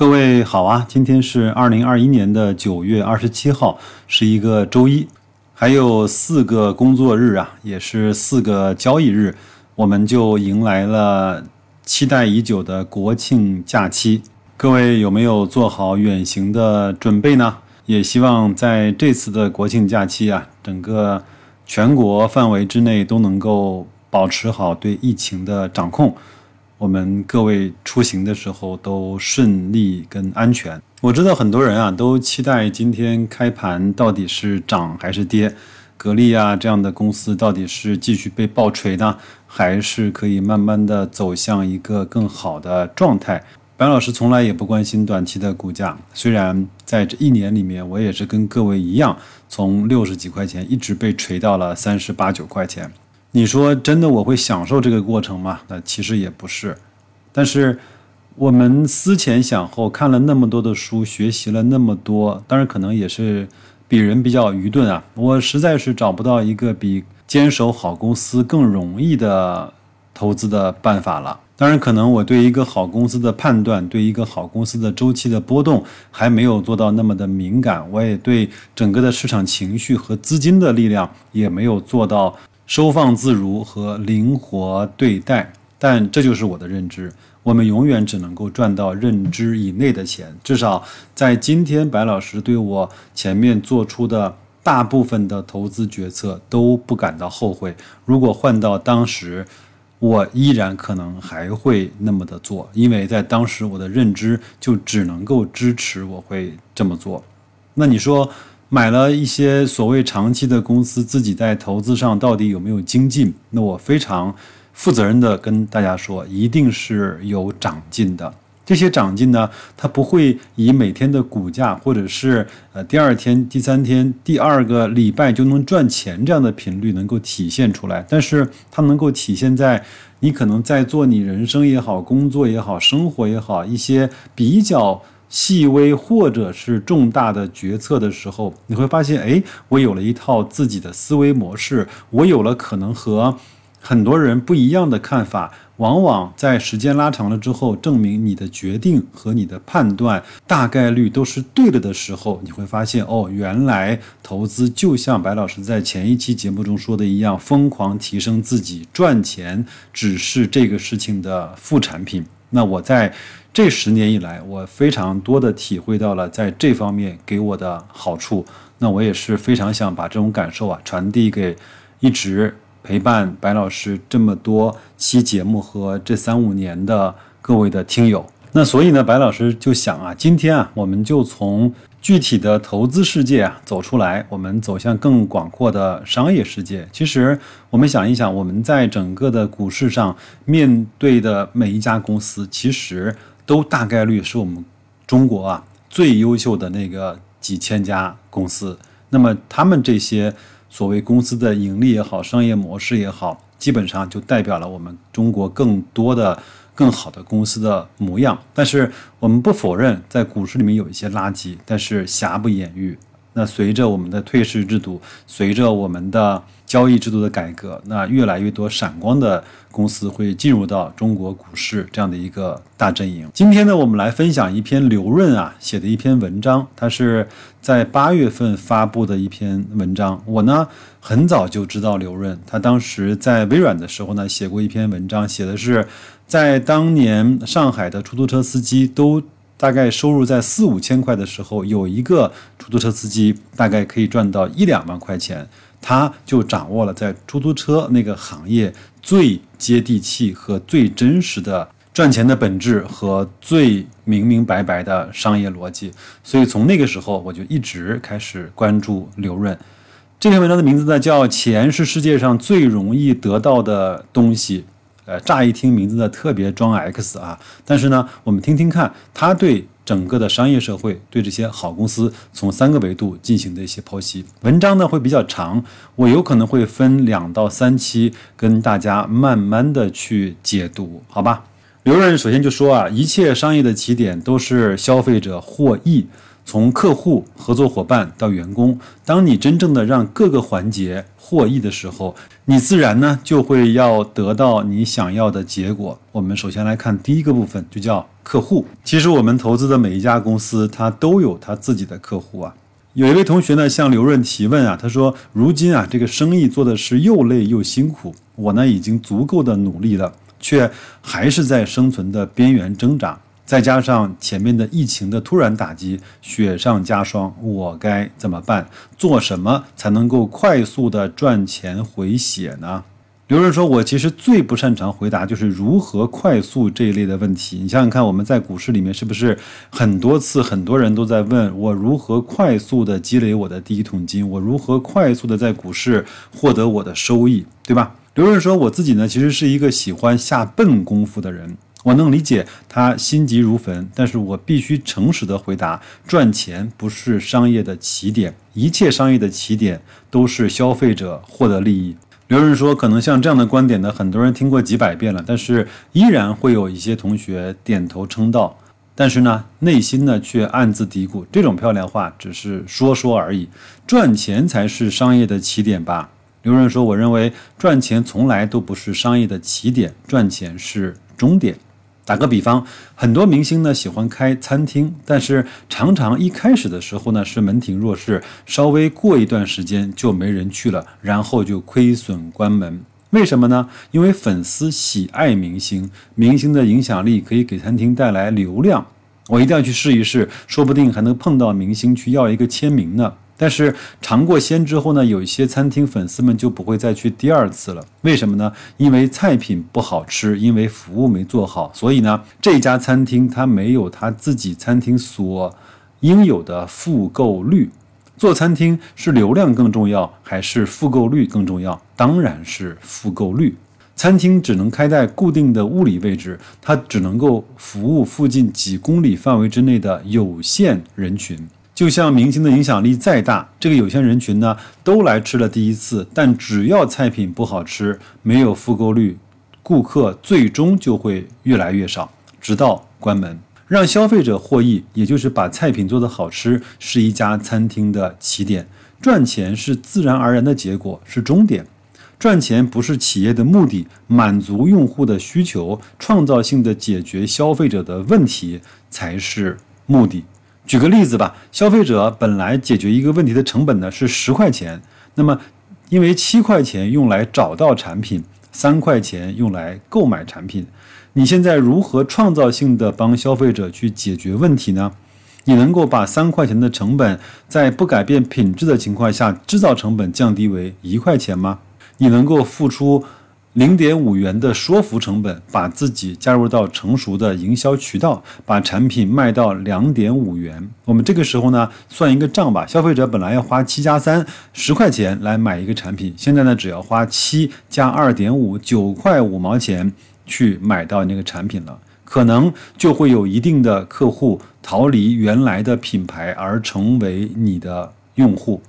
各位好啊，今天是二零二一年的九月二十七号，是一个周一，还有四个工作日啊，也是四个交易日，我们就迎来了期待已久的国庆假期。各位有没有做好远行的准备呢？也希望在这次的国庆假期啊，整个全国范围之内都能够保持好对疫情的掌控。我们各位出行的时候都顺利跟安全。我知道很多人啊都期待今天开盘到底是涨还是跌，格力啊这样的公司到底是继续被爆锤呢，还是可以慢慢的走向一个更好的状态？白老师从来也不关心短期的股价，虽然在这一年里面我也是跟各位一样，从六十几块钱一直被锤到了三十八九块钱。你说真的我会享受这个过程吗？那其实也不是，但是我们思前想后，看了那么多的书，学习了那么多，当然可能也是比人比较愚钝啊。我实在是找不到一个比坚守好公司更容易的投资的办法了。当然，可能我对一个好公司的判断，对一个好公司的周期的波动还没有做到那么的敏感，我也对整个的市场情绪和资金的力量也没有做到。收放自如和灵活对待，但这就是我的认知。我们永远只能够赚到认知以内的钱。至少在今天，白老师对我前面做出的大部分的投资决策都不感到后悔。如果换到当时，我依然可能还会那么的做，因为在当时我的认知就只能够支持我会这么做。那你说？买了一些所谓长期的公司，自己在投资上到底有没有精进？那我非常负责任的跟大家说，一定是有长进的。这些长进呢，它不会以每天的股价，或者是呃第二天、第三天、第二个礼拜就能赚钱这样的频率能够体现出来，但是它能够体现在你可能在做你人生也好、工作也好、生活也好一些比较。细微或者是重大的决策的时候，你会发现，哎，我有了一套自己的思维模式，我有了可能和很多人不一样的看法。往往在时间拉长了之后，证明你的决定和你的判断大概率都是对了的时候，你会发现，哦，原来投资就像白老师在前一期节目中说的一样，疯狂提升自己，赚钱只是这个事情的副产品。那我在。这十年以来，我非常多的体会到了在这方面给我的好处。那我也是非常想把这种感受啊传递给一直陪伴白老师这么多期节目和这三五年的各位的听友。那所以呢，白老师就想啊，今天啊，我们就从具体的投资世界啊走出来，我们走向更广阔的商业世界。其实我们想一想，我们在整个的股市上面对的每一家公司，其实。都大概率是我们中国啊最优秀的那个几千家公司。那么他们这些所谓公司的盈利也好，商业模式也好，基本上就代表了我们中国更多的、更好的公司的模样。但是我们不否认，在股市里面有一些垃圾，但是瑕不掩瑜。那随着我们的退市制度，随着我们的交易制度的改革，那越来越多闪光的公司会进入到中国股市这样的一个大阵营。今天呢，我们来分享一篇刘润啊写的一篇文章，他是在八月份发布的一篇文章。我呢很早就知道刘润，他当时在微软的时候呢写过一篇文章，写的是在当年上海的出租车司机都。大概收入在四五千块的时候，有一个出租车司机大概可以赚到一两万块钱，他就掌握了在出租车那个行业最接地气和最真实的赚钱的本质和最明明白白的商业逻辑。所以从那个时候，我就一直开始关注刘润。这篇文章的名字呢叫《钱是世界上最容易得到的东西》。呃，乍一听名字呢特别装 X 啊，但是呢，我们听听看，他对整个的商业社会，对这些好公司，从三个维度进行的一些剖析。文章呢会比较长，我有可能会分两到三期跟大家慢慢的去解读，好吧？刘润首先就说啊，一切商业的起点都是消费者获益。从客户、合作伙伴到员工，当你真正的让各个环节获益的时候，你自然呢就会要得到你想要的结果。我们首先来看第一个部分，就叫客户。其实我们投资的每一家公司，它都有它自己的客户啊。有一位同学呢向刘润提问啊，他说：“如今啊，这个生意做的是又累又辛苦，我呢已经足够的努力了，却还是在生存的边缘挣扎。”再加上前面的疫情的突然打击，雪上加霜，我该怎么办？做什么才能够快速的赚钱回血呢？刘润说：“我其实最不擅长回答就是如何快速这一类的问题。你想想看，我们在股市里面是不是很多次很多人都在问我如何快速的积累我的第一桶金？我如何快速的在股市获得我的收益，对吧？”刘润说：“我自己呢，其实是一个喜欢下笨功夫的人。”我能理解他心急如焚，但是我必须诚实的回答：赚钱不是商业的起点，一切商业的起点都是消费者获得利益。刘润说，可能像这样的观点呢，很多人听过几百遍了，但是依然会有一些同学点头称道，但是呢，内心呢却暗自嘀咕：这种漂亮话只是说说而已，赚钱才是商业的起点吧？刘润说，我认为赚钱从来都不是商业的起点，赚钱是终点。打个比方，很多明星呢喜欢开餐厅，但是常常一开始的时候呢是门庭若市，稍微过一段时间就没人去了，然后就亏损关门。为什么呢？因为粉丝喜爱明星，明星的影响力可以给餐厅带来流量。我一定要去试一试，说不定还能碰到明星去要一个签名呢。但是尝过鲜之后呢，有一些餐厅粉丝们就不会再去第二次了。为什么呢？因为菜品不好吃，因为服务没做好。所以呢，这家餐厅它没有它自己餐厅所应有的复购率。做餐厅是流量更重要还是复购率更重要？当然是复购率。餐厅只能开在固定的物理位置，它只能够服务附近几公里范围之内的有限人群。就像明星的影响力再大，这个有限人群呢都来吃了第一次，但只要菜品不好吃，没有复购率，顾客最终就会越来越少，直到关门。让消费者获益，也就是把菜品做得好吃，是一家餐厅的起点。赚钱是自然而然的结果，是终点。赚钱不是企业的目的，满足用户的需求，创造性的解决消费者的问题才是目的。举个例子吧，消费者本来解决一个问题的成本呢是十块钱，那么因为七块钱用来找到产品，三块钱用来购买产品，你现在如何创造性的帮消费者去解决问题呢？你能够把三块钱的成本在不改变品质的情况下，制造成本降低为一块钱吗？你能够付出？零点五元的说服成本，把自己加入到成熟的营销渠道，把产品卖到两点五元。我们这个时候呢，算一个账吧。消费者本来要花七加三十块钱来买一个产品，现在呢，只要花七加二点五九块五毛钱去买到那个产品了，可能就会有一定的客户逃离原来的品牌而成为你的用户。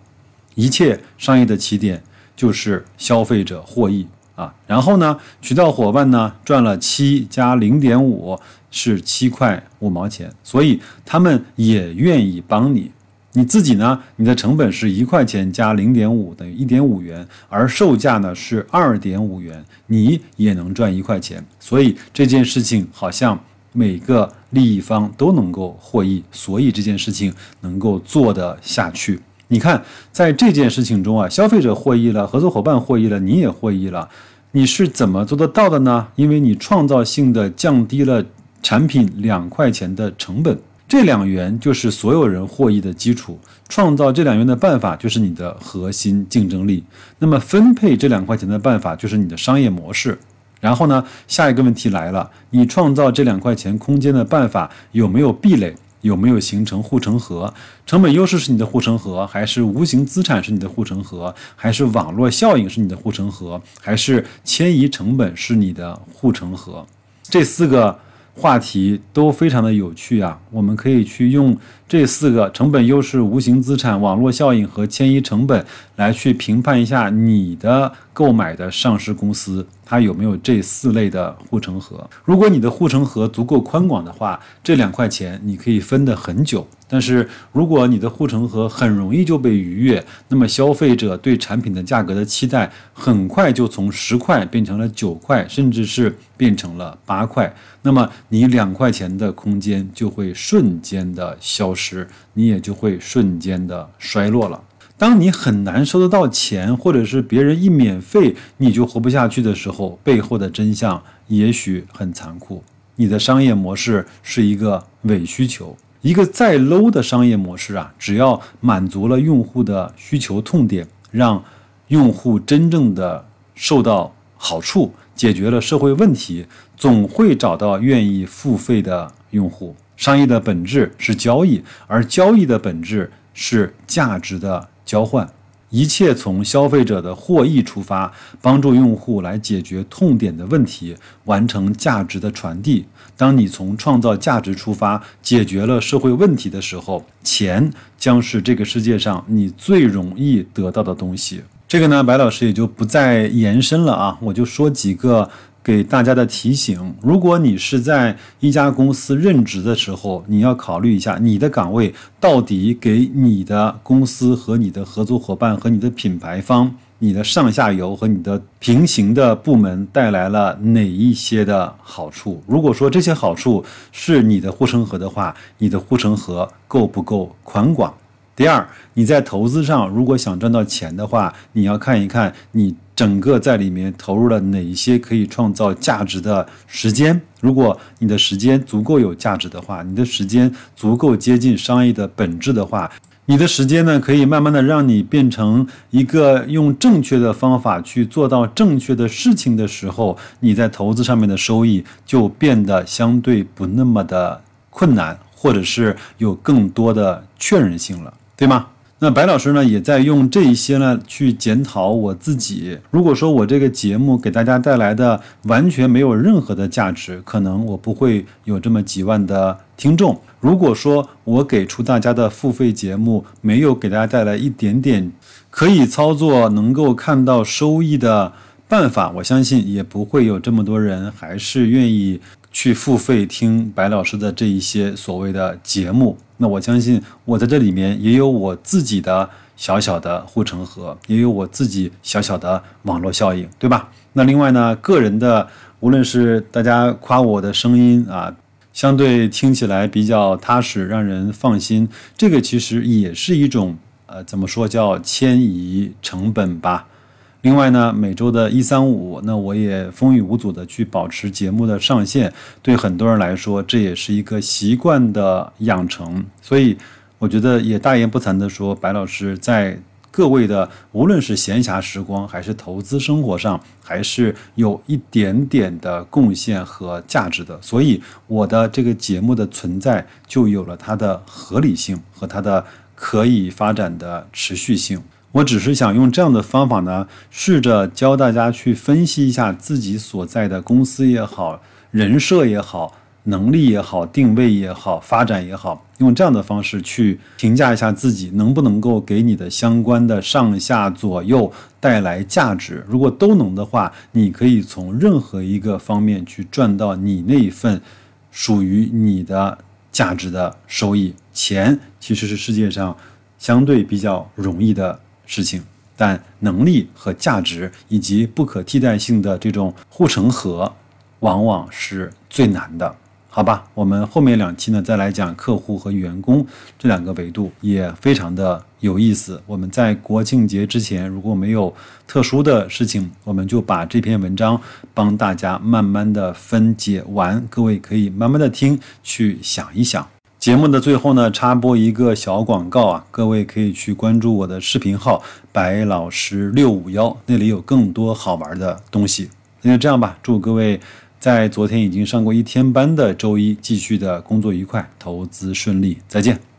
一切商业的起点就是消费者获益。啊，然后呢，渠道伙伴呢赚了七加零点五是七块五毛钱，所以他们也愿意帮你。你自己呢，你的成本是一块钱加零点五等于一点五元，而售价呢是二点五元，你也能赚一块钱。所以这件事情好像每个利益方都能够获益，所以这件事情能够做得下去。你看，在这件事情中啊，消费者获益了，合作伙伴获益了，你也获益了。你是怎么做得到的呢？因为你创造性的降低了产品两块钱的成本，这两元就是所有人获益的基础。创造这两元的办法就是你的核心竞争力。那么分配这两块钱的办法就是你的商业模式。然后呢，下一个问题来了，你创造这两块钱空间的办法有没有壁垒？有没有形成护城河？成本优势是你的护城河，还是无形资产是你的护城河，还是网络效应是你的护城河，还是迁移成本是你的护城河？这四个话题都非常的有趣啊！我们可以去用这四个成本优势、无形资产、网络效应和迁移成本来去评判一下你的购买的上市公司它有没有这四类的护城河。如果你的护城河足够宽广的话，这两块钱你可以分得很久。但是如果你的护城河很容易就被逾越，那么消费者对产品的价格的期待很快就从十块变成了九块，甚至是变成了八块。那么你两块钱的空间就会瞬间的消失，你也就会瞬间的衰落了。当你很难收得到钱，或者是别人一免费你就活不下去的时候，背后的真相也许很残酷。你的商业模式是一个伪需求，一个再 low 的商业模式啊，只要满足了用户的需求痛点，让用户真正的受到好处，解决了社会问题，总会找到愿意付费的用户。商业的本质是交易，而交易的本质是价值的。交换，一切从消费者的获益出发，帮助用户来解决痛点的问题，完成价值的传递。当你从创造价值出发，解决了社会问题的时候，钱将是这个世界上你最容易得到的东西。这个呢，白老师也就不再延伸了啊，我就说几个。给大家的提醒：如果你是在一家公司任职的时候，你要考虑一下你的岗位到底给你的公司和你的合作伙伴和你的品牌方、你的上下游和你的平行的部门带来了哪一些的好处。如果说这些好处是你的护城河的话，你的护城河够不够宽广？第二，你在投资上如果想赚到钱的话，你要看一看你。整个在里面投入了哪一些可以创造价值的时间？如果你的时间足够有价值的话，你的时间足够接近商业的本质的话，你的时间呢可以慢慢的让你变成一个用正确的方法去做到正确的事情的时候，你在投资上面的收益就变得相对不那么的困难，或者是有更多的确认性了，对吗？那白老师呢，也在用这一些呢去检讨我自己。如果说我这个节目给大家带来的完全没有任何的价值，可能我不会有这么几万的听众。如果说我给出大家的付费节目没有给大家带来一点点可以操作、能够看到收益的办法，我相信也不会有这么多人还是愿意。去付费听白老师的这一些所谓的节目，那我相信我在这里面也有我自己的小小的护城河，也有我自己小小的网络效应，对吧？那另外呢，个人的无论是大家夸我的声音啊，相对听起来比较踏实，让人放心，这个其实也是一种呃，怎么说叫迁移成本吧。另外呢，每周的一三五，那我也风雨无阻的去保持节目的上线。对很多人来说，这也是一个习惯的养成。所以，我觉得也大言不惭的说，白老师在各位的无论是闲暇时光，还是投资生活上，还是有一点点的贡献和价值的。所以，我的这个节目的存在就有了它的合理性和它的可以发展的持续性。我只是想用这样的方法呢，试着教大家去分析一下自己所在的公司也好、人设也好、能力也好、定位也好、发展也好，用这样的方式去评价一下自己能不能够给你的相关的上下左右带来价值。如果都能的话，你可以从任何一个方面去赚到你那一份属于你的价值的收益。钱其实是世界上相对比较容易的。事情，但能力和价值以及不可替代性的这种护城河，往往是最难的，好吧？我们后面两期呢，再来讲客户和员工这两个维度，也非常的有意思。我们在国庆节之前，如果没有特殊的事情，我们就把这篇文章帮大家慢慢的分解完，各位可以慢慢的听，去想一想。节目的最后呢，插播一个小广告啊，各位可以去关注我的视频号“白老师六五幺”，那里有更多好玩的东西。那就这样吧，祝各位在昨天已经上过一天班的周一继续的工作愉快，投资顺利，再见。